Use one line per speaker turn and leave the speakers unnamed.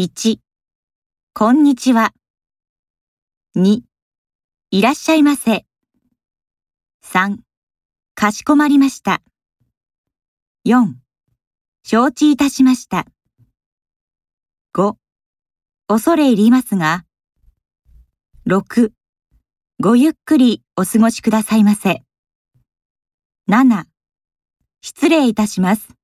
1、こんにちは。2、いらっしゃいませ。3、かしこまりました。4、承知いたしました。5、恐れ入りますが。6、ごゆっくりお過ごしくださいませ。7、失礼いたします。